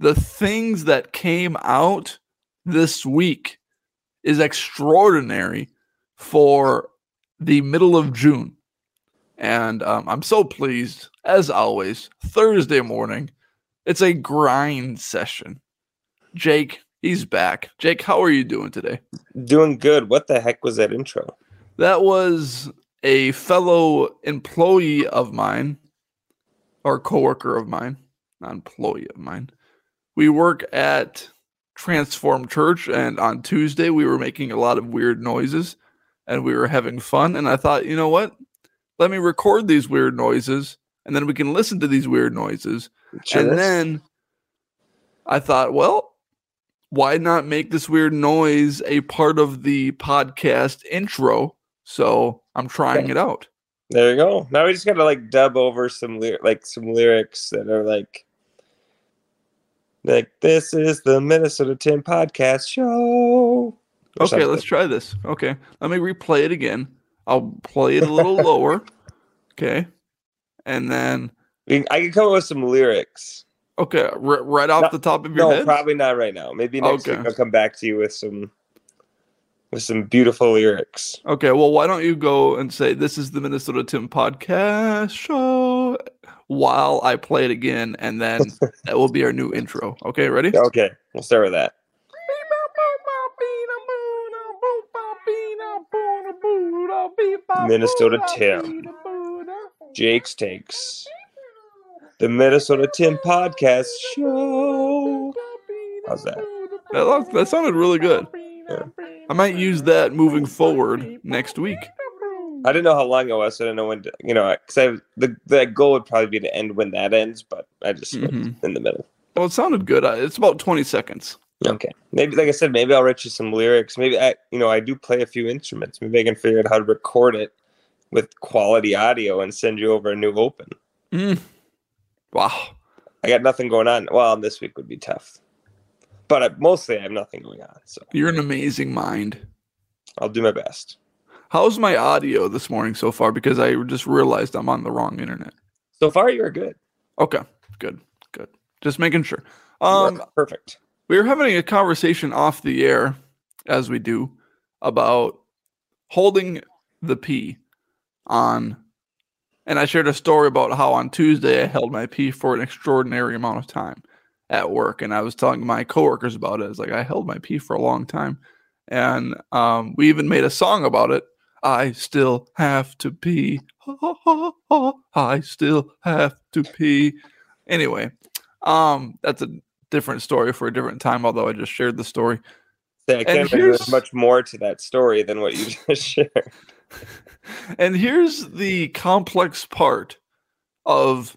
The things that came out this week is extraordinary for the middle of June. And um, I'm so pleased, as always, Thursday morning. It's a grind session. Jake, he's back. Jake, how are you doing today? Doing good. What the heck was that intro? That was a fellow employee of mine, or coworker of mine, not employee of mine. We work at Transform Church, and on Tuesday we were making a lot of weird noises, and we were having fun. And I thought, you know what? Let me record these weird noises, and then we can listen to these weird noises. And then I thought, well, why not make this weird noise a part of the podcast intro? So I'm trying it out. There you go. Now we just gotta like dub over some ly- like some lyrics that are like like this is the Minnesota Tim podcast show. Okay, something. let's try this. Okay, let me replay it again. I'll play it a little lower. Okay, and then I can come up with some lyrics. okay, r- right off No- the top of your No, head. No, probably not right now. Maybe next Okay. week I'll come back to you with some with some beautiful lyrics. Okay, well, why don't you go and say this is the Minnesota Tim podcast show while I play it again, and then that will be our new intro. Okay, ready? Okay, we'll start with that. Minnesota Tim. Jake's takes. The Minnesota Tim podcast show. How's that? That, that sounded really good. Yeah. I might use that moving forward next week. I didn't know how long it was. So I didn't know when to, you know, because I the the goal would probably be to end when that ends, but I just Mhm. in the middle. Well, it sounded good. I- It's about 20 seconds. Okay, maybe like I said, maybe I'll write you some lyrics. Maybe I, you know, I do play a few instruments. Maybe I can figure out how to record it with quality audio and send you over a new open. Mm. Wow. I got nothing going on. Well, this week would be tough, but I, mostly I have nothing going on, so You're an amazing mind. I'll do my best. How's my audio this morning so far? Because I just realized I'm on the wrong internet. So far, you're good. Okay, good, good. Just making sure. Um, perfect. we were having a conversation off the air, as we do, about holding the pee on. And I shared a story about how on Tuesday I held my pee for an extraordinary amount of time at work. And I was telling my coworkers about it. It's like I held my pee for a long time. And um, we even made a song about it. I still have to pee. I still have to pee. Anyway, um, that's a different story for a different time, although I just shared the story. Say, I can't there's here's- much more to that story than what you just shared. And here's the complex part of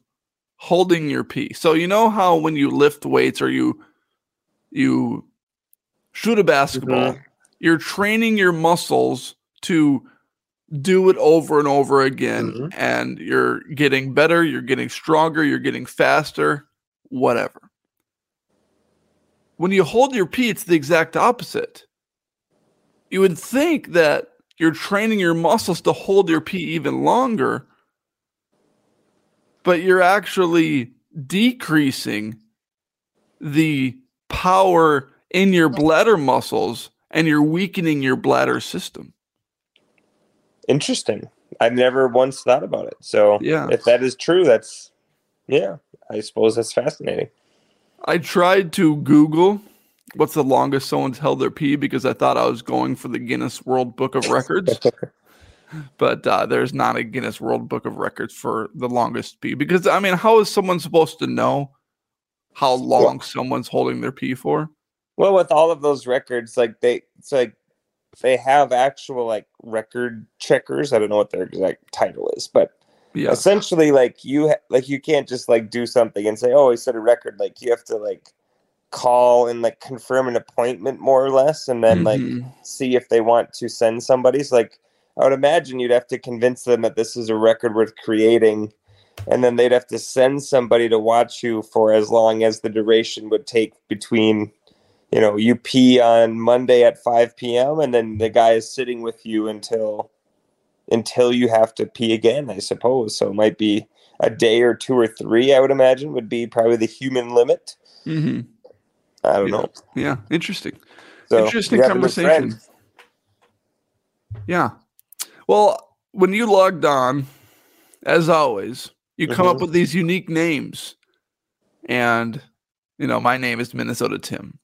holding your pee. So you know how when you lift weights or you you shoot a basketball, Mhm. you're training your muscles to do it over and over again Mhm. and you're getting better, you're getting stronger, you're getting faster, whatever. when you hold your pee, it's the exact opposite. You would think that you're training your muscles to hold your pee even longer, but you're actually decreasing the power in your bladder muscles and you're weakening your bladder system. Interesting. I've never once thought about it. So Yeah. if that is true, that's yeah. I suppose that's fascinating. I tried to Google what's the longest someone's held their pee because I thought I was going for the Guinness World Book of Records. but uh, there's not a Guinness World Book of Records for the longest pee because I mean, how is someone supposed to know how long someone's holding their pee for? Well, with all of those records, like they, it's like they have actual like record checkers. I don't know what their exact title is, but Yeah, essentially, like you, ha- like you can't just like do something and say, "Oh, he set a record." Like you have to like call and like confirm an appointment more or less, and then like Mhm. see if they want to send somebody. So, like I would imagine you'd have to convince them that this is a record worth creating, and then they'd have to send somebody to watch you for as long as the duration would take between, you know, you pee on Monday at five p.m. and then the guy is sitting with you until until you have to pee again. I suppose so. It might be a day or two or three. I would imagine would be probably the human limit. Mhm. I don't Yeah. know. yeah, interesting. So Interesting you have a new conversation. Yeah. Well, when you logged on, as always, you come up Mhm. with these unique names. And, you know, my name is Minnesota Tim.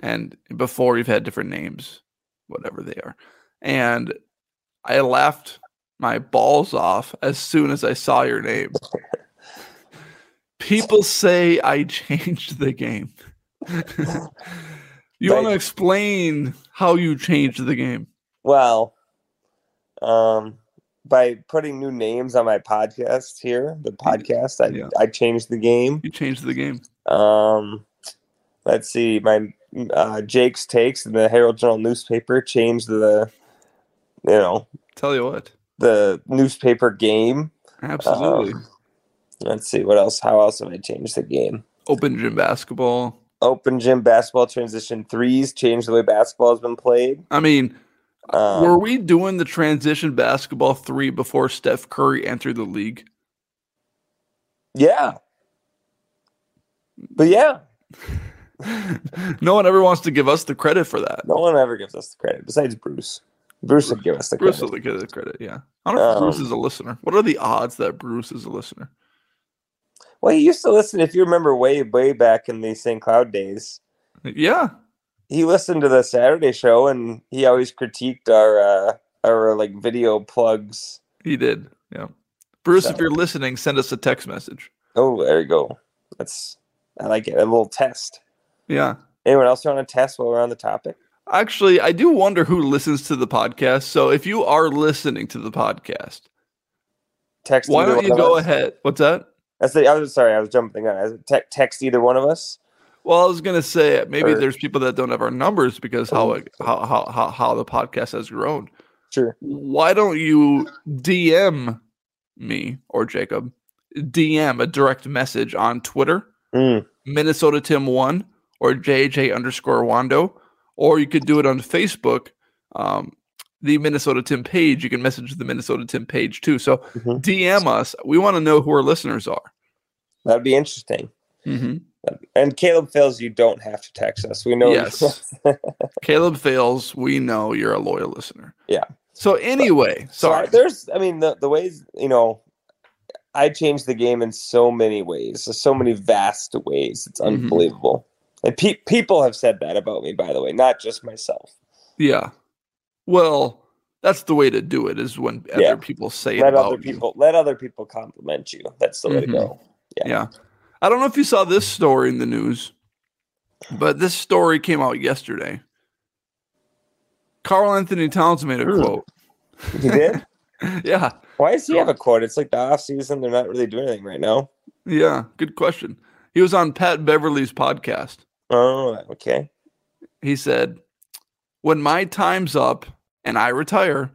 And before we've had different names, whatever they are. And I laughed my balls off as soon as I saw your name. People say I changed the game. you want to explain how you changed the game? Well, um, by putting new names on my podcast here, the podcast, I, Yeah. I changed the game. You changed the game. Um, let's see, my uh, Jake's takes in the Herald Journal newspaper changed the, you know, Tell you what. the newspaper game. Absolutely. Um, let's see what else. How else have I changed the game? Open gym basketball. Open gym basketball transition threes changed the way basketball has been played. I mean, Um, were we doing the transition basketball three before Steph Curry entered the league? yeah, but yeah, no one ever wants to give us the credit for that. no one ever gives us the credit besides Bruce. Bruce would give us the Bruce credit. will give the credit, yeah. I don't know if Bruce Um, is a listener. What are the odds that Bruce is a listener? Well, he used to listen. If you remember, way way back in the St. Cloud days, Yeah. he listened to the Saturday show, and he always critiqued our uh, our like video plugs. He did. Yeah. Bruce, if you're listening, send us a text message. Oh, there you go. That's I like it. A little test. Yeah. Anyone else want to test while we're on the topic? Actually, I do wonder who listens to the podcast. So if you are listening to the podcast, Text. why don't you go us. ahead? What's that? That's the, I was sorry. I was jumping on. I was- te- text either one of us. Well, I was gonna say maybe Or- there's people that don't have our numbers because how, it, how how how how the podcast has grown. Sure. Why don't you DM me or Jacob? DM a direct message on Twitter, Mm. Minnesota Tim one or JJ underscore Wando, or you could do it on Facebook, um, the Minnesota Tim page. You can message the Minnesota Tim page too. So Mhm. DM us. We want to know who our listeners are. That'd be interesting. Mm-hmm. And Caleb fails. You don't have to text us. We know. Yes. Caleb fails. We know you're a loyal listener. Yeah. So anyway, So sorry. there's, I mean, the, the ways, you know, I changed the game in so many ways, so many vast ways. It's Mhm. unbelievable. And pe- people have said that about me, by the way, not just myself. Yeah. Well, that's the way to do it. Is when other Yeah. people say it Let about other you. people, let other people compliment you. That's the way to Mhm. go. Yeah. Yeah. I don't know if you saw this story in the news, but this story came out yesterday. Karl-Anthony Towns made a Hmm. quote. He did? yeah. Why does he have a quote? It's like the off season. They're not really doing anything right now. Yeah. Good question. He was on Pat Beverley's podcast. Oh, okay. he said, When my time's up and I retire,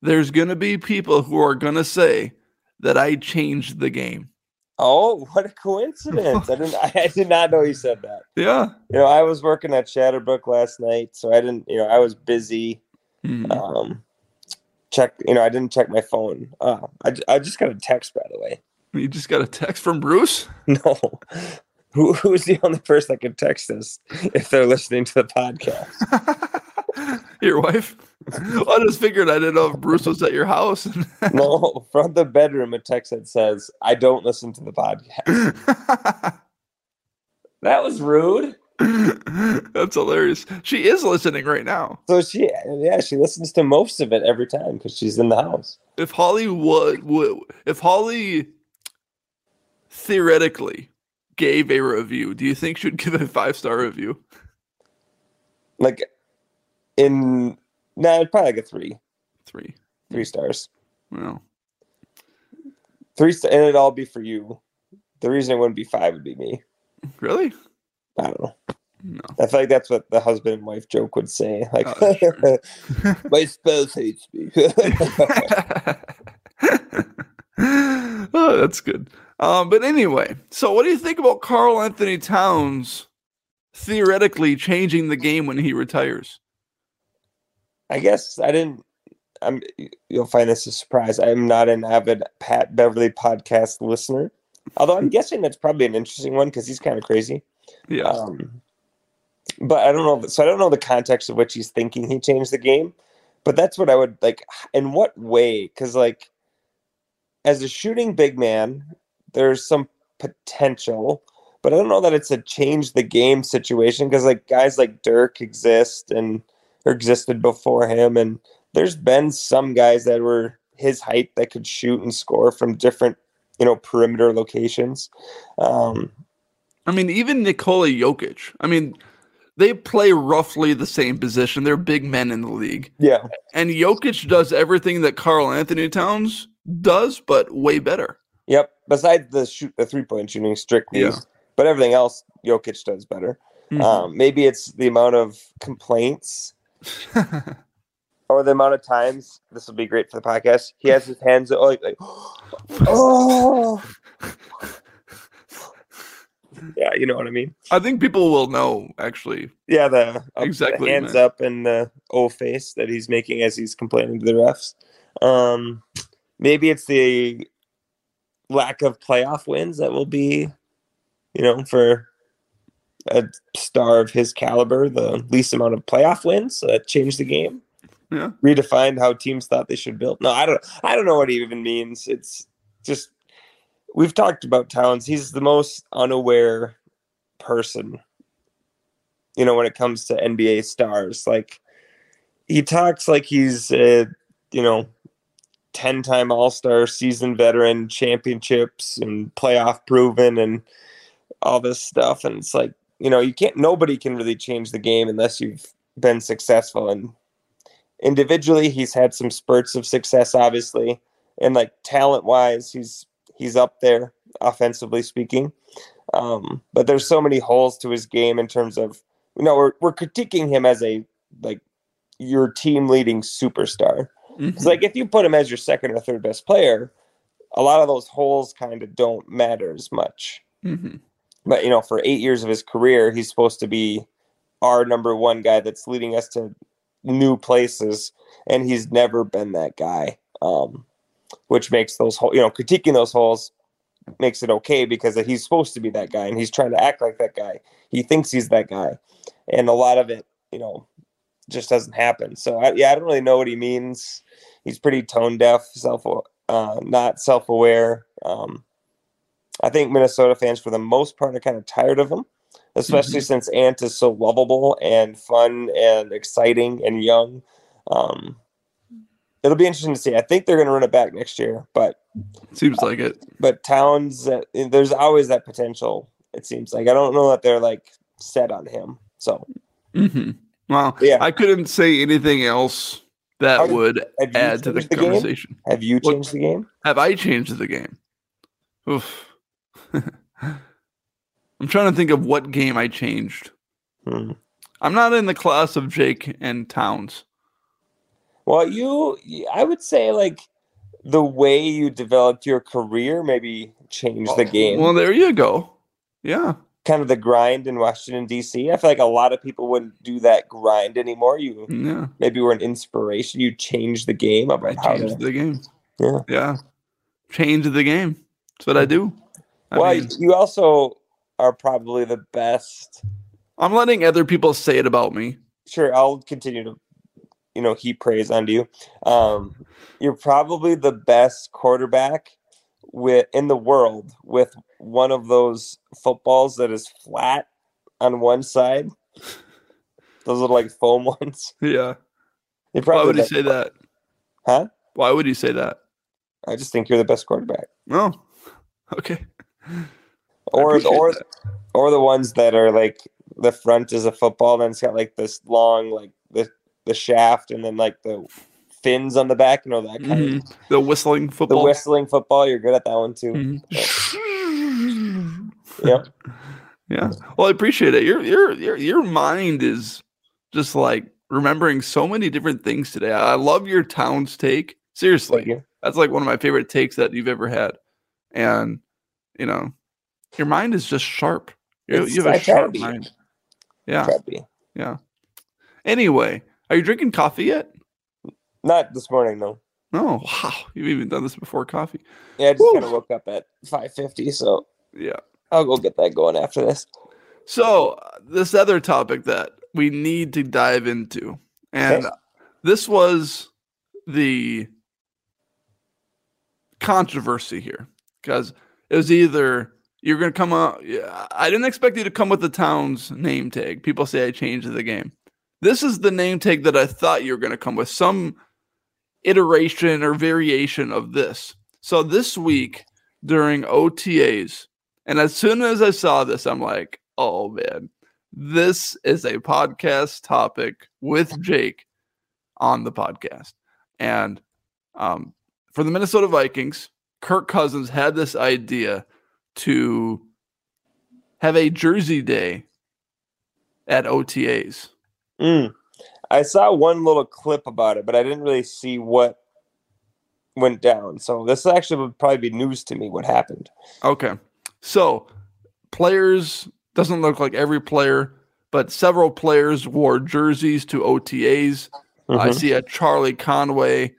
there's going to be people who are going to say that I changed the game. Oh, what a coincidence! I didn't. I, did not know you said that. Yeah. You know, I was working at Shadowbrook last night, so I didn't. You know, I was busy. Hmm. Um, check. You know, I didn't check my phone. I, I, I just got a text, by the way. You just got a text from Bruce. No, who who's the only person that can text us if they're listening to the podcast? Your wife. I just figured I didn't know if Bruce was at your house. No, from the bedroom, a text that says, "I don't listen to the podcast." That was rude. That's hilarious. She is listening right now. So she, yeah, she listens to most of it every time because she's in the house. If Holly would, would if Holly theoretically gave a review, do you think she'd give a five star review? Like in, no, nah, probably like a three, Three. three stars, Well, three, st- and it'd all be for you. The reason it wouldn't be five would be me. really? I don't know. No. I feel like that's what the husband and wife joke would say. Like, Oh, sure. my spouse hates me. oh, that's good. Um, but anyway, so what do you think about Karl-Anthony Towns theoretically changing the game when he retires? I guess I didn't. I'm. You'll find this a surprise. I'm not an avid Pat Beverley podcast listener, although I'm guessing that's probably an interesting one because he's kind of crazy. Yeah. Um, but I don't know. So I don't know the context of which he's thinking he changed the game. But that's what I would like. In what way? Because like, as a shooting big man, there's some potential, but I don't know that it's a change the game situation. Because like guys like Dirk exist and or existed before him, and there's been some guys that were his height that could shoot and score from different, you know, perimeter locations. Um, I mean, even Nikola Jokic. I mean, they play roughly the same position. They're big men in the league. yeah, And Jokic does everything that Carl Anthony Towns does, but way better. Yep. Besides the shoot, the three point shooting strictly, Yeah. but everything else, Jokic does better. Mhm. Um, maybe it's the amount of complaints or the amount of times. This will be great for the podcast. He has his hands oh, like, like oh, yeah, you know what I mean. I think people will know, actually. Yeah, the up- Exactly the what hands meant. up and the O face that he's making as he's complaining to the refs. Um, maybe it's the lack of playoff wins that will be, you know, for a star of his caliber, the least amount of playoff wins So that changed the game, Yeah. redefined how teams thought they should build. No, I don't. I don't know what it even means. It's just we've talked about Towns. He's the most unaware person you know, when it comes to NBA stars. Like he talks like he's a, you know, 10 time All Star season veteran, championships and playoff proven and all this stuff. And it's like, you know, you can't, nobody can really change the game unless you've been successful. And individually, he's had some spurts of success, obviously. And like talent wise, he's, he's up there offensively speaking. Um, but there's so many holes to his game in terms of, you know, we're, we're critiquing him as a, like, your team leading superstar. It's like if you put him as your second or third best player, a lot of those holes kind of don't matter as much. Mhm. But you know, for eight years of his career, he's supposed to be our number one guy that's leading us to new places, and he's never been that guy. Um, which makes those holes, you know, critiquing those holes makes it okay because he's supposed to be that guy, and he's trying to act like that guy. He thinks he's that guy, and a lot of it, you know, just doesn't happen. So I, yeah, I don't really know what he means. He's pretty tone deaf, self, uh, not self aware. Um, I think Minnesota fans, for the most part, are kind of tired of him, especially since Ant is so lovable and fun and exciting and young. Um, it'll be interesting to see. I think they're going to run it back next year, but Seems like it. but Towns, uh, there's always that potential. It seems like I don't know that they're like set on him. So hmm Well, Yeah. I couldn't say anything else that Have- would add to the the game? conversation. have you What- changed the game? Have I changed the game? Oof. I'm trying to think of what game I changed. Hmm. I'm not in the class of Jake and Towns. Well, you, I would say like the way you developed your career maybe changed the game. Well, there you go. Yeah. Kind of the grind in Washington D.C. I feel like a lot of people wouldn't do that grind anymore. You Yeah. maybe were an inspiration. You changed the game I about how to. changed the game. Yeah. Yeah. Change the game. That's what I do. I well, mean, you also are probably the best. I'm letting other people say it about me. Sure, I'll continue to, you know, heap praise onto you. Um, you're probably the best quarterback with in the world with one of those footballs that is flat on one side. Those are like foam ones. Yeah. Why probably would the he say that? Huh? Why would he say that? I just think you're the best quarterback. No. Okay. Or or that. or the ones that are like the front is a football, then it's got like this long like the the shaft and then like the fins on the back, you know that kind of Mhm. The whistling football. the whistling football. You're good at that one too. Mhm. Yep. Yeah. Well, I appreciate it. Your your your your mind is just like remembering so many different things today. I love your town's take. Seriously. That's like one of my favorite takes that you've ever had. And you know, your mind is just sharp. You, you have a sharp mind. Yeah. Try to be. Yeah. Anyway, are you drinking coffee yet? Not this morning though. No. Wow. You've even done this before coffee. Yeah, I just kind of woke up at five fifty, so Yeah. I'll go get that going after this. So, uh, this other topic that we need to dive into, and Okay. this was the controversy here because it was either you're going to come out. yeah, I didn't expect you to come with the town's name tag. People say I changed the game. This is the name tag that I thought you were going to come with some iteration or variation of this. So, this week during OTAs, and as soon as I saw this, I'm like, oh man, this is a podcast topic with Jake on the podcast. And um, for the Minnesota Vikings, Kirk Cousins had this idea to have a jersey day at OTAs. Mm. I saw one little clip about it, but I didn't really see what went down. So this actually would probably be news to me. What happened? Okay. So players doesn't look like every player, but several players wore jerseys to OTAs. I Mhm. see a Charlie Conway.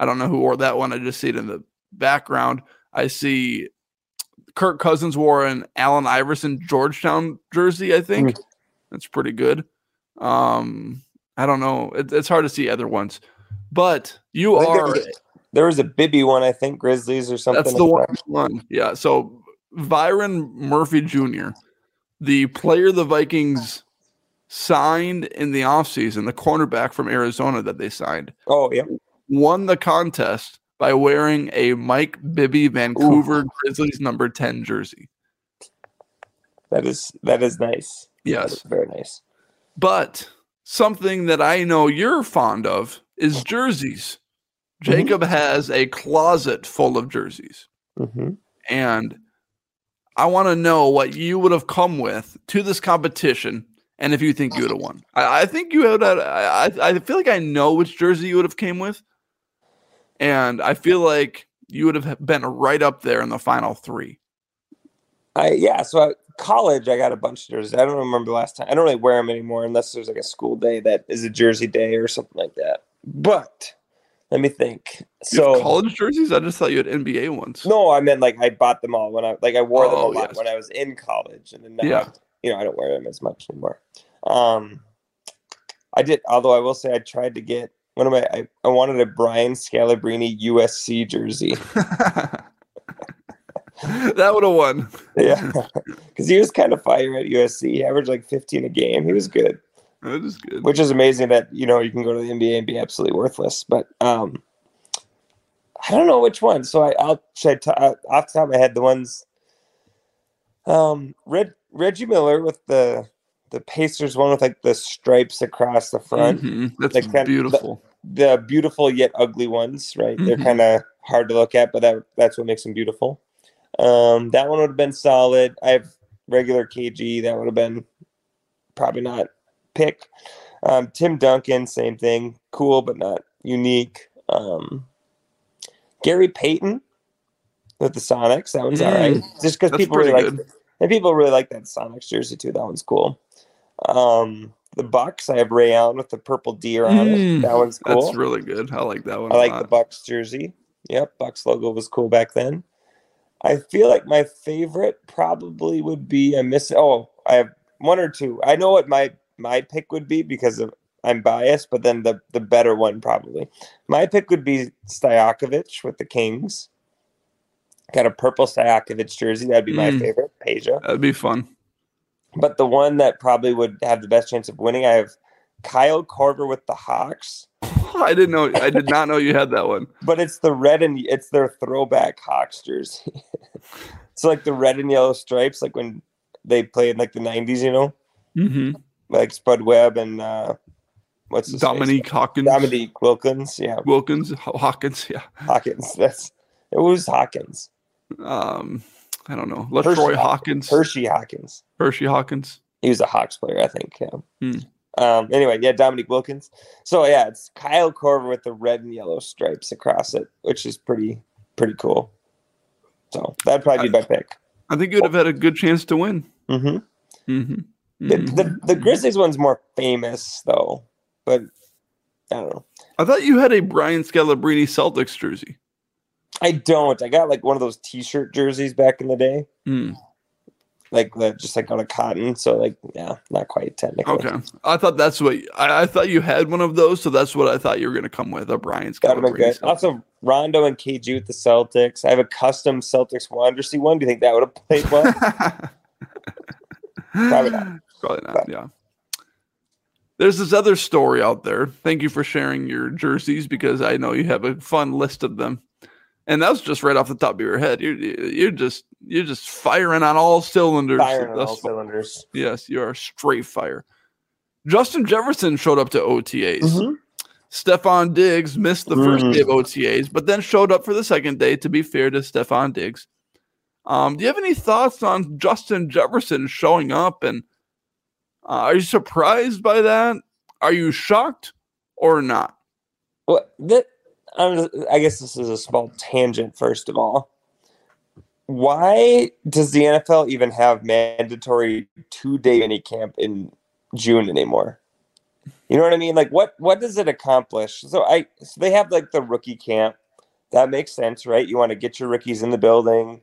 I don't know who wore that one. I just see it in the background. I see Kirk Cousins wore an Allen Iverson Georgetown jersey. I think that's pretty good. Um, I don't know. It, it's hard to see other ones, but you I there are. there was a Bibby one, I think Grizzlies or something. That's the like one, that. one. Yeah. So Byron Murphy Jr., the player the Vikings signed in the offseason, the cornerback from Arizona that they signed, Oh yeah, won the contest by wearing a Mike Bibby Vancouver Grizzlies number 10 jersey. that is that is nice. Yes. is very nice. But something that I know you're fond of is jerseys. Mm-hmm. Jacob has a closet full of jerseys. hmm and I want to know what you would have come with to this competition, and if you think you would have won. I, I think you would. Have, I I I feel like I know which jersey you would have came with, and I feel like you would have been right up there in the final three. I yeah. So at college, I got a bunch of jerseys. I don't remember the last time. I don't really wear them anymore unless there's like a school day that is a jersey day or something like that. But let me think. So college jerseys? I just thought you had NBA ones. no, I meant like I bought them all when I like I wore them a Oh, lot yes. when I was in college, and then now Yeah. you know I don't wear them as much anymore. Um, I did, although I will say I tried to get one of my. I, I wanted a Brian Scalabrine USC jersey. that would have won. Yeah, because he was kind of fire at USC. He averaged like 15 a game. He was good. That is good. which is amazing that you know you can go to the NBA and be absolutely worthless. But um, I don't know which one. So I, I'll should I t- uh, off the top of my head the ones. Um, Red Reggie Miller with the the Pacers one with like the stripes across the front, Mhm. That's Like, kind of- beautiful. the beautiful yet ugly ones. Right, they're Mhm. kind of hard to look at, but that that's what makes them beautiful. Um, that one would have been solid. I have regular KG. That would have been probably not pick. Um, Tim Duncan, same thing. Cool, but not unique. Um, Gary Payton with the Sonics. That one's all Mm, right. Just because people really pretty like and people really like that Sonics jersey too. That one's cool. Um, the Bucks, I have Ray Allen with the purple deer on Mm, it. That one's cool. That's really good. I like that one. I a like the. Bucks jersey. Yep, Bucks logo was cool back then. I feel like my favorite probably would be I miss oh, I have one or two. I know what my my pick would be because of I'm biased, but then the the better one probably. My pick would be Stojakovic with the Kings. Got a purple Stojakovic jersey. That'd be my Mm. favorite, Peja. That'd be fun. But the one that probably would have the best chance of winning, I have Kyle Korver with the Hawks. I didn't know. I did not know you had that one. But it's the red and it's their throwback Hawks jersey. it's like the red and yellow stripes, like when they played in like the nineties, you know, Mm-hmm. Like Spud Webb and uh, what's his face? Dominique Hawkins. Dominique Wilkins, yeah, Wilkins. Hawkins. Yeah. Hawkins. That's it was Hawkins, Um, I don't know. LaTroy Hersey Hawkins. Hersey Hawkins. Hersey Hawkins. He was a Hawks player, I think. Yeah. Hmm. Um, anyway, yeah, Dominique Wilkins. So yeah, it's Kyle Korver with the red and yellow stripes across it, which is pretty pretty cool. So that'd probably be my pick. I think you'd have had a good chance to win. hmm Mm-hmm. The, the the Grizzlies one's more famous though, but I don't know. I thought you had a Brian Scalabrine Celtics jersey. I don't. I got like one of those T-shirt jerseys back in the day, Hmm. like the, just like out of cotton. So like, yeah, not quite technically. Okay. I thought that's what I, I thought you had one of those, so that's what I thought you were going to come with a Brian That would Scalabrine. good. Also, Rondo and KG with the Celtics. I have a custom Celtics Wandersea one. Do you think that would have played well? Probably not. Probably not. Yeah. There's this other story out there. Thank you for sharing your jerseys because I know you have a fun list of them. And that was just right off the top of your head. You're you're just you're just firing on all cylinders. Firing on all far. cylinders. Yes, you are straight fire. Justin Jefferson showed up to OTAs. Mhm. Stefon Diggs missed the first Mhm. day of OTAs, but then showed up for the second day. To be fair to Stefon Diggs, um, do you have any thoughts on Justin Jefferson showing up? And uh, are you surprised by that? Are you shocked or not? Well, that I guess this is a small tangent. First of all, why does the NFL even have mandatory two-day mini camp in June anymore? You know what I mean? Like, what what does it accomplish? So I so they have like the rookie camp. That makes sense, right? You want to get your rookies in the building,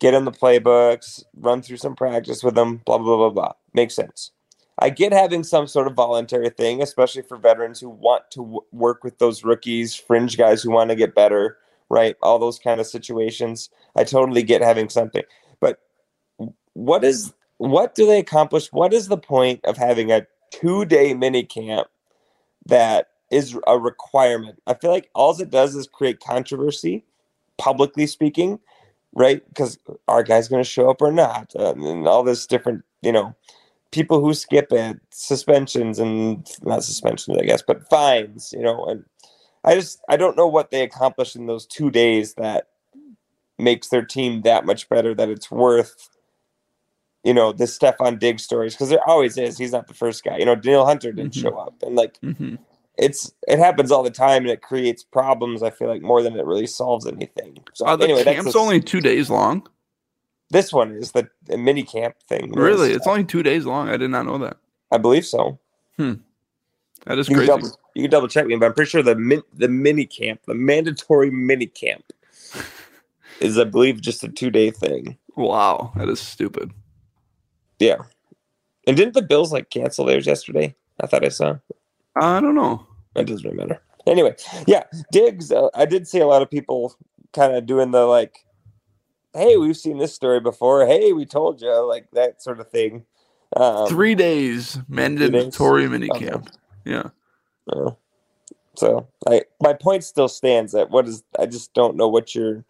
get them the playbooks, run through some practice with them, blah blah blah blah blah. Makes sense. I get having some sort of voluntary thing, especially for veterans who want to w- work with those rookies, fringe guys who want to get better, right? All those kind of situations. I totally get having something. But what is what do they accomplish? What is the point of having a two-day mini camp that is a requirement? I feel like all it does is create controversy, publicly speaking, right? Because our guy's going to show up or not, and all this different, you know, people who skip it, suspensions and not suspensions, I guess, but fines, you know, and I just I don't know what they accomplished in those two days that makes their team that much better that it's worth you know the Stefon Diggs stories because there always is. He's not the first guy. You know, Danielle Hunter didn't Mhm. show up, and like Mm-hmm. it's it happens all the time, and it creates problems. I feel like more than it really solves anything. So the anyway, that's camps a- only two days long? This one is the, mini camp thing. Really? It's only two days long. I did not know that. I believe so. That is You can, crazy. double, you can double check me, but I'm pretty sure the min, the mini camp, the mandatory mini camp, is I believe just a two day thing. Wow, that is stupid. Yeah. And didn't the Bills like cancel theirs yesterday? I thought I saw. I don't know. It doesn't really matter. Anyway, yeah, Diggs. Uh, I did see a lot of people kind of doing the like, "Hey, we've seen this story before. Hey, we told you," like that sort of thing. Um, Three days mandatory mini Okay. camp. Yeah. uh, so I my point still stands that what is I just don't know what you're.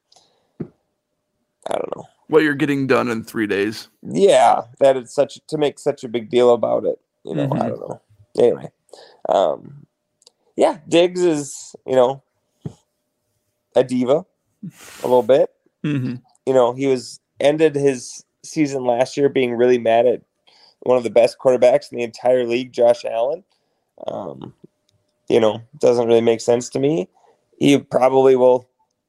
I don't know. What you're getting done in three days. Yeah, that it's such to make such a big deal about it. You know, I Mhm. don't know. Anyway, um, yeah, Diggs is you know a diva a little bit. Mm-hmm. You know, he was ended his season last year being really mad at one of the best quarterbacks in the entire league, Josh Allen. Um, you know, doesn't really make sense to me. He probably will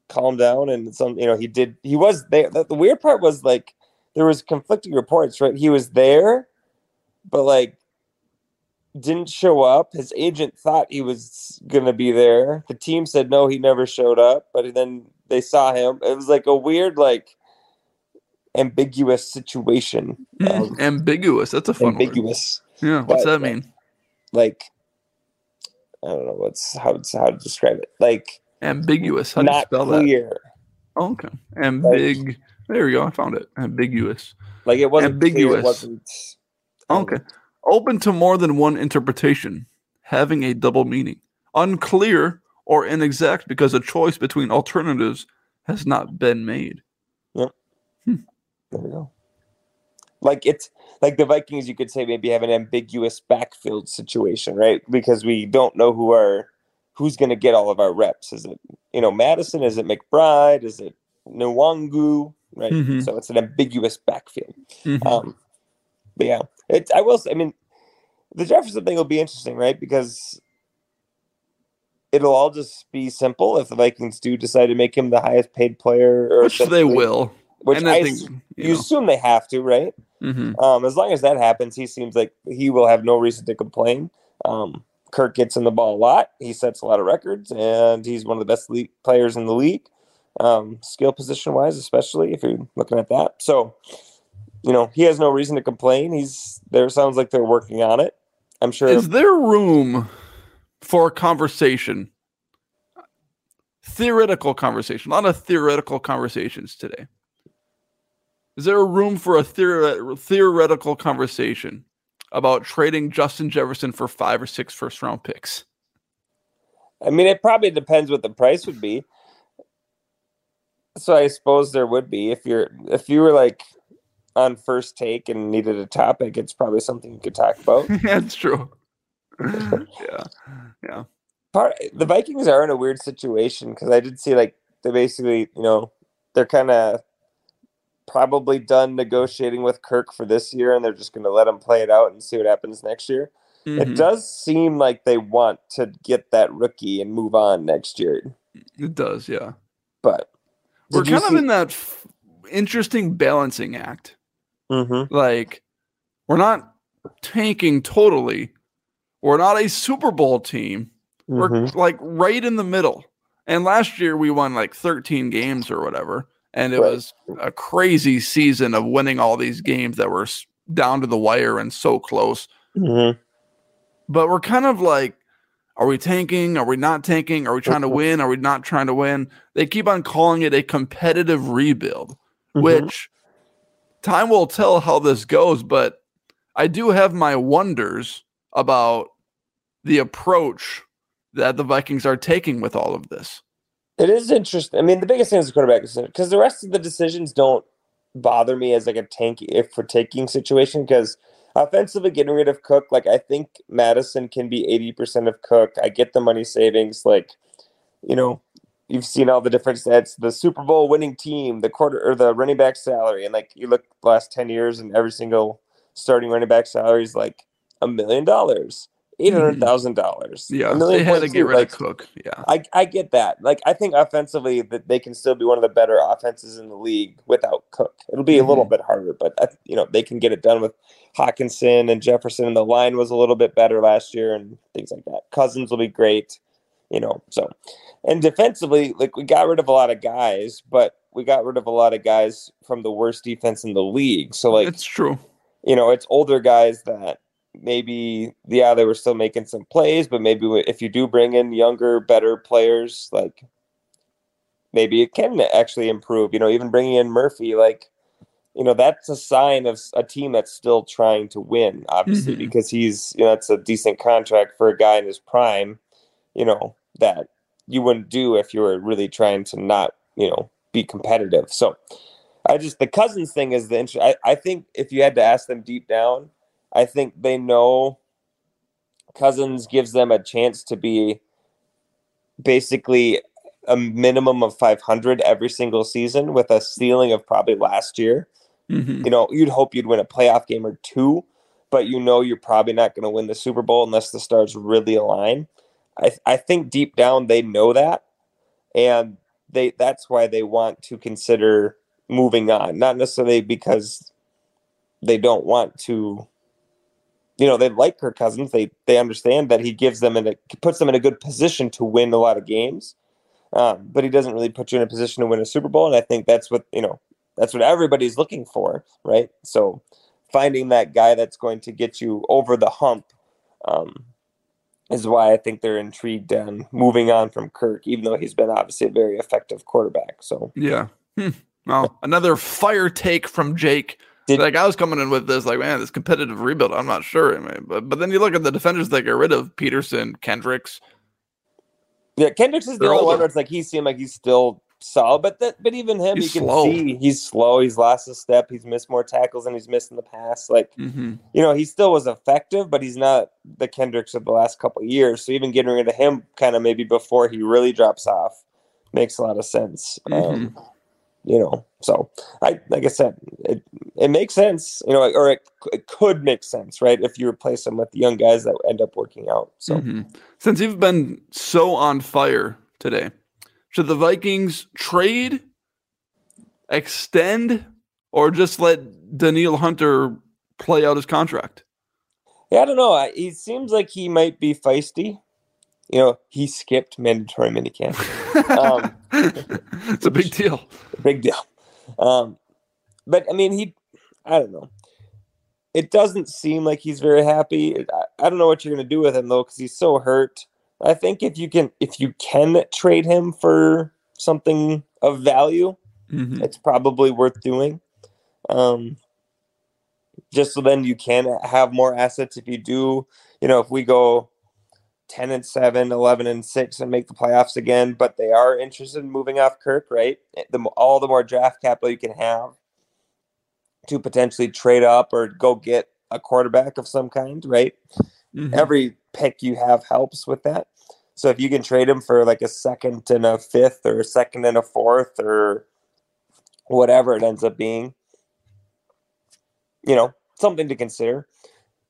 calm down and some you know he did he was there. The, the weird part was like there was conflicting reports right? He was there but like didn't show up. His agent thought he was gonna be there. The team said no he never showed up. But then they saw him it was like a weird like ambiguous situation Mm, um, ambiguous. That's a fun ambiguous word. Yeah. What's but- that mean? like i don't know what's how, it's- how to describe it like Ambiguous. How do you spell that? clear Oh, okay. Ambig. There we go. I found it. Ambiguous. like it wasn't clear, Ambiguous. it wasn't um, Okay. Open to more than one interpretation, having a double meaning. Unclear or inexact because a choice between alternatives has not been made. There we go. Like it's like the Vikings, you could say maybe have an ambiguous backfield situation, right? Because we don't know who are who's going to get all of our reps. Is it you know Mattison? Is it McBride? Is it Nwangwu? Right. Mhm. So it's an ambiguous backfield. Mhm. Um, but yeah, it. I will. Say, I mean, the Jefferson thing will be interesting, right? Because it'll all just be simple if the Vikings do decide to make him the highest paid player, or Which they will. Which I, think, you you know, assume they have to, right? mhm. Um, as long as that happens, he seems like he will have no reason to complain. Um, Kirk gets in the ball a lot. He sets a lot of records, and he's one of the best league players in the league, um, skill position wise, especially if you're looking at that. So, you know, he has no reason to complain. He's there. Sounds like they're working on it. I'm sure. Is there room for a conversation? Theoretical conversation. A lot of theoretical conversations today. Is there a room for a theore- theoretical conversation about trading Justin Jefferson for five or six first round picks? I mean, it probably depends what the price would be. So I suppose there would be if you're if you were like on first take and needed a topic, it's probably something you could talk about. That's true. yeah. Yeah. part the Vikings are in a weird situation because I did see like they basically, you know, they're kind of probably done negotiating with Kirk for this year, and they're just going to let him play it out and see what happens next year. It Mhm. does seem like they want to get that rookie and move on next year, It does, yeah. but We're kind of in that f- interesting balancing act. Mhm. Like, we're not tanking totally. We're not a Super Bowl team. We're Mhm. like right in the middle. And last year we won like 13 games or whatever. And it Right. was a crazy season of winning all these games that were down to the wire and so close. Mhm. But we're kind of like, are we tanking? Are we not tanking? Are we trying to Mhm. win? Are we not trying to win? They keep on calling it a competitive rebuild, Mhm. which time will tell how this goes. But I do have my wonders about the approach that the Vikings are taking with all of this. It is interesting. I mean, the biggest thing is the quarterback because the rest of the decisions don't bother me as like a tank if for taking situation because offensively getting rid of Cook, like I think Mattison can be eighty percent of Cook. I get the money savings, like you know, you've seen all the different stats, the Super Bowl winning team, the quarter or the running back salary, and like you look the last ten years and every single starting running back salary is like a million dollars, eight hundred thousand dollars. Yeah, they had to get rid of Cook. Yeah, I, I get that. Like I think offensively that they can still be one of the better offenses in the league without Cook. It'll be a little Mhm. bit harder, but I, you know they can get it done with Hockenson and Jefferson, and the line was a little bit better last year and things like that. Cousins will be great, you know. So, and defensively, like we got rid of a lot of guys, but we got rid of a lot of guys from the worst defense in the league. So like it's true. you know, it's older guys that maybe, yeah, they were still making some plays, but maybe if you do bring in younger, better players, like maybe it can actually improve. You know, even bringing in Murphy, like, you know, that's a sign of a team that's still trying to win, obviously, Mhm. because he's, you know, that's a decent contract for a guy in his prime, you know, that you wouldn't do if you were really trying to not, you know, be competitive. So, I just the Cousins thing is the interest. I, I think if you had to ask them deep down, I think they know Cousins gives them a chance to be basically a minimum of 500 every single season with a ceiling of probably last year. Mhm. You know, you'd hope you'd win a playoff game or two, but you know you're probably not going to win the Super Bowl unless the stars really align. I I think deep down they know that, and they that's why they want to consider moving on, not necessarily because they don't want to. You know, they like Kirk Cousins. They they understand that he gives them in a puts them in a good position to win a lot of games, um, but he doesn't really put you in a position to win a Super Bowl. And I think that's what you know that's what everybody's looking for, right? So finding that guy that's going to get you over the hump um, is why I think they're intrigued on moving on from Kirk, even though he's been obviously a very effective quarterback. So yeah. Hmm. Well, another fire take from Jake. Did, like I was coming in with this, like man, this competitive rebuild. I'm not sure, I mean, but but then you look at the defenders they get rid of: Peterson, Kendricks. Yeah, Kendricks is the only one where it's like he seemed like he's still solid, but that but even him, he's you can slow. see he's slow. He's lost a step. He's missed more tackles than he's missed in the past. Like mm-hmm. you know, he still was effective, but he's not the Kendricks of the last couple years. So even getting rid of him, kind of maybe before he really drops off, makes a lot of sense. Mm-hmm. Um, you know, so I like I said, it it makes sense. You know, or it, it could make sense, right? If you replace them with the young guys that end up working out. So mm-hmm. since you've been so on fire today should the Vikings trade, extend, or just let Danielle Hunter play out his contract? Yeah, I don't know. He seems like he might be feisty. You know, he skipped mandatory minicamp. um, it's a big deal. Big deal. Um, but I mean, he, I don't know. It doesn't seem like he's very happy. I, I don't know what you're going to do with him though, because he's so hurt. I think if you can if you can trade him for something of value, mm-hmm. it's probably worth doing. Um, just so then you can have more assets if you do, you know, if we go 10 and 7, 11 and 6 and make the playoffs again, but they are interested in moving off Kirk, right? The all the more draft capital you can have to potentially trade up or go get a quarterback of some kind, right? Mm-hmm. Every pick you have helps with that. So if you can trade him for like a second and a fifth or a second and a fourth or whatever it ends up being, you know, something to consider.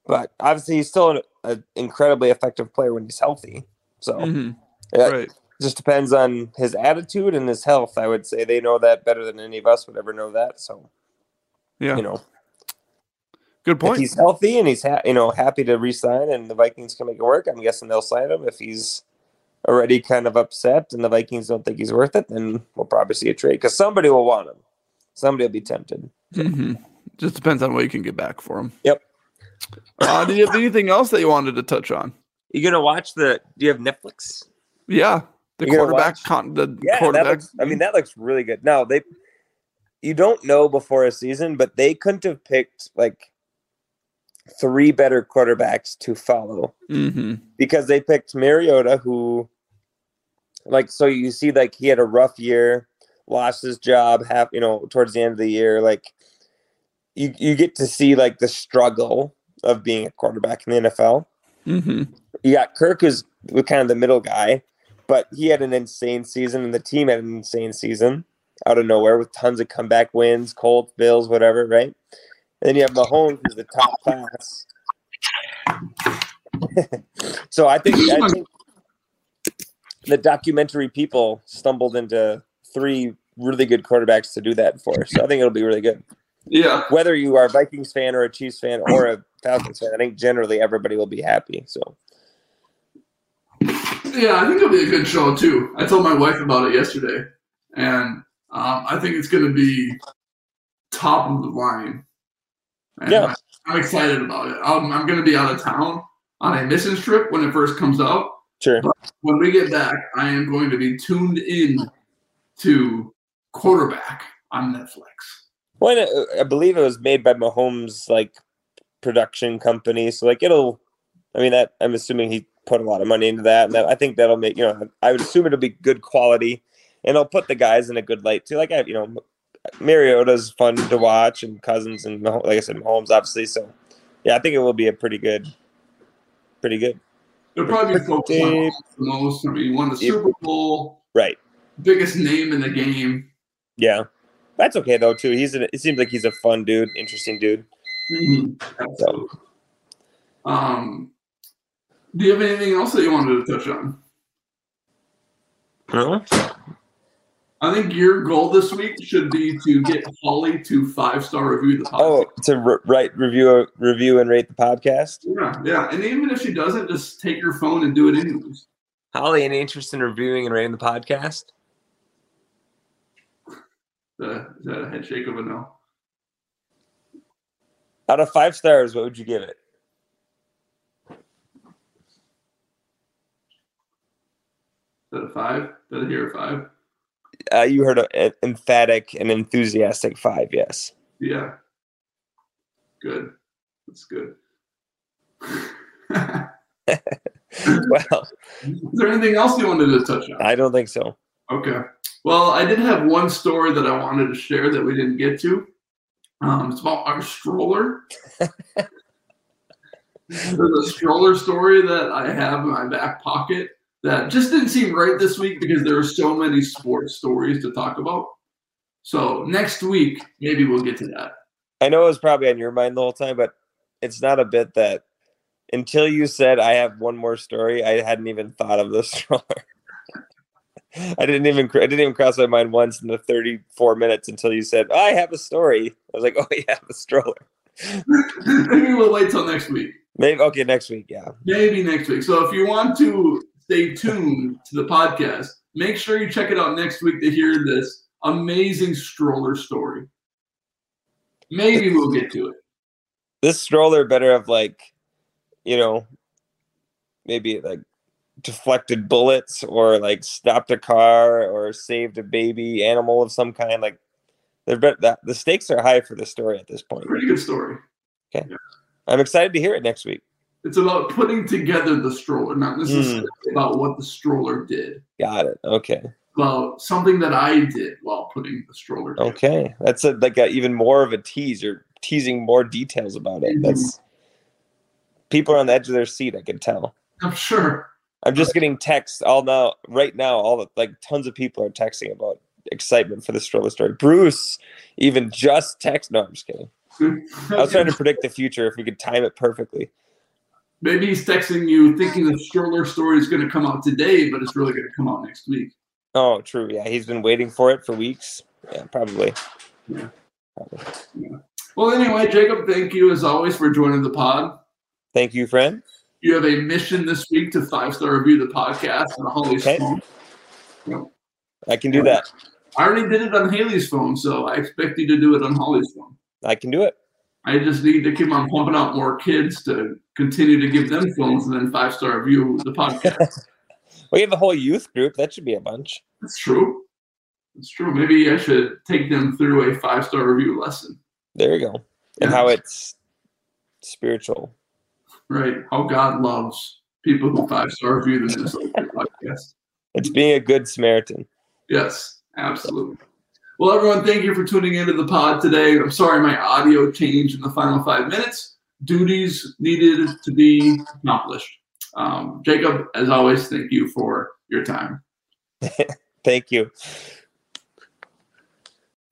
But obviously, he's still an incredibly effective player when he's healthy. So mm-hmm. it right. just depends on his attitude and his health. I would say they know that better than any of us would ever know that. So, yeah, you know, Good point. If he's healthy and he's ha- you know happy to resign, and the Vikings can make it work, I'm guessing they'll sign him. If he's already kind of upset and the Vikings don't think he's worth it, then we'll probably see a trade because somebody will want him. Somebody will be tempted. Mm-hmm. Just depends on what you can get back for him. Yep. Uh, do you have anything else that you wanted to touch on? You gonna watch the? Do you have Netflix? Yeah, the You're quarterback. Con- the yeah, quarterback. Looks, I mean, that looks really good. Now they, you don't know before a season, but they couldn't have picked like three better quarterbacks to follow mm-hmm. because they picked Mariota, who, like, so you see, like, he had a rough year, lost his job half, you know, towards the end of the year. Like, you, you get to see, like, the struggle of being a quarterback in the NFL. Mm-hmm. You got Kirk, who's kind of the middle guy, but he had an insane season, and the team had an insane season out of nowhere with tons of comeback wins, Colts, Bills, whatever, right? And then you have Mahomes, who's the top class. so I think I think the documentary people stumbled into three really good quarterbacks to do that for. So I think it'll be really good. Yeah. Whether you are a Vikings fan or a Chiefs fan or a Falcons fan, I think generally everybody will be happy. So. Yeah, I think it'll be a good show too. I told my wife about it yesterday, and um, I think it's going to be top of the line and yeah. I'm excited about it. I'm, I'm going to be out of town on a mission trip when it first comes out. Sure. But when we get back, I am going to be tuned in to quarterback on Netflix. Well, uh, I believe it was made by Mahomes' like production company, so like it'll. I mean, that I'm assuming he put a lot of money into that, and that, I think that'll make you know. I would assume it'll be good quality, and it'll put the guys in a good light too. Like I, you know, Mariota's fun to watch, and Cousins, and like I said, Mahomes, obviously. So, yeah, I think it will be a pretty good, pretty good. It'll probably be focused on the most. I mean, won the Super Bowl, right? Biggest name in the game. Yeah, that's okay though. Too, he's an, it seems like he's a fun dude, interesting dude. Mm-hmm. So. Um, do you have anything else that you wanted to touch on? No. I think your goal this week should be to get Holly to five star review the podcast. Oh, to re- write review review and rate the podcast. Yeah, yeah. And even if she doesn't, just take your phone and do it anyways. Holly, any interest in reviewing and rating the podcast? Uh, is that a head shake of a no? Out of five stars, what would you give it? Is that a five? Did I hear a five? Uh, you heard an emphatic and enthusiastic five. Yes. Yeah. Good. That's good. well, Is there anything else you wanted to touch on? I don't think so. Okay. Well, I did have one story that I wanted to share that we didn't get to. Um, it's about our stroller. There's a stroller story that I have in my back pocket that just didn't seem right this week because there are so many sports stories to talk about. So next week, maybe we'll get to that. I know it was probably on your mind the whole time, but it's not a bit that until you said I have one more story, I hadn't even thought of the stroller. I didn't even I didn't even cross my mind once in the 34 minutes until you said I have a story. I was like, oh yeah, the stroller. maybe we'll wait till next week. Maybe okay, next week, yeah. Maybe next week. So if you want to stay tuned to the podcast, make sure you check it out next week to hear this amazing stroller story. Maybe we'll get to it. This stroller better have like, you know, maybe like deflected bullets or like stopped a car or saved a baby animal of some kind. Like they're bet that the stakes are high for the story at this point. Pretty good story. Okay. I'm excited to hear it next week. It's about putting together the stroller, not necessarily hmm. about what the stroller did. Got it. Okay. About something that I did while putting the stroller together. Okay. That's a, like a, even more of a tease. You're teasing more details about it. Mm-hmm. That's people are on the edge of their seat. I can tell. I'm sure. I'm just getting texts all now, right now. All the, like tons of people are texting about excitement for the stroller story. Bruce even just text. No, I'm just kidding. I was trying to predict the future if we could time it perfectly. Maybe he's texting you thinking the stroller story is going to come out today, but it's really going to come out next week. Oh, true. Yeah, he's been waiting for it for weeks. Yeah, probably. Yeah. Probably. Well, anyway, Jacob, thank you as always for joining the pod. Thank you, friend. You have a mission this week to five star review the podcast on Holly's Okay. phone. Yep. I can do that. I already did it on Haley's phone, so I expect you to do it on Holly's phone. I can do it. I just need to keep on pumping out more kids to continue to give them phones and then five star review the podcast. We have a whole youth group. That should be a bunch. That's true. That's true. Maybe I should take them through a five star review lesson. There you go. And how it's spiritual. Right. How God loves people who five star review the Minnesota podcast. It's being a good Samaritan. Yes, absolutely. Well, everyone, thank you for tuning into the pod today. I'm sorry my audio changed in the final five minutes. Duties needed to be accomplished. Um, Jacob, as always, thank you for your time. Thank you.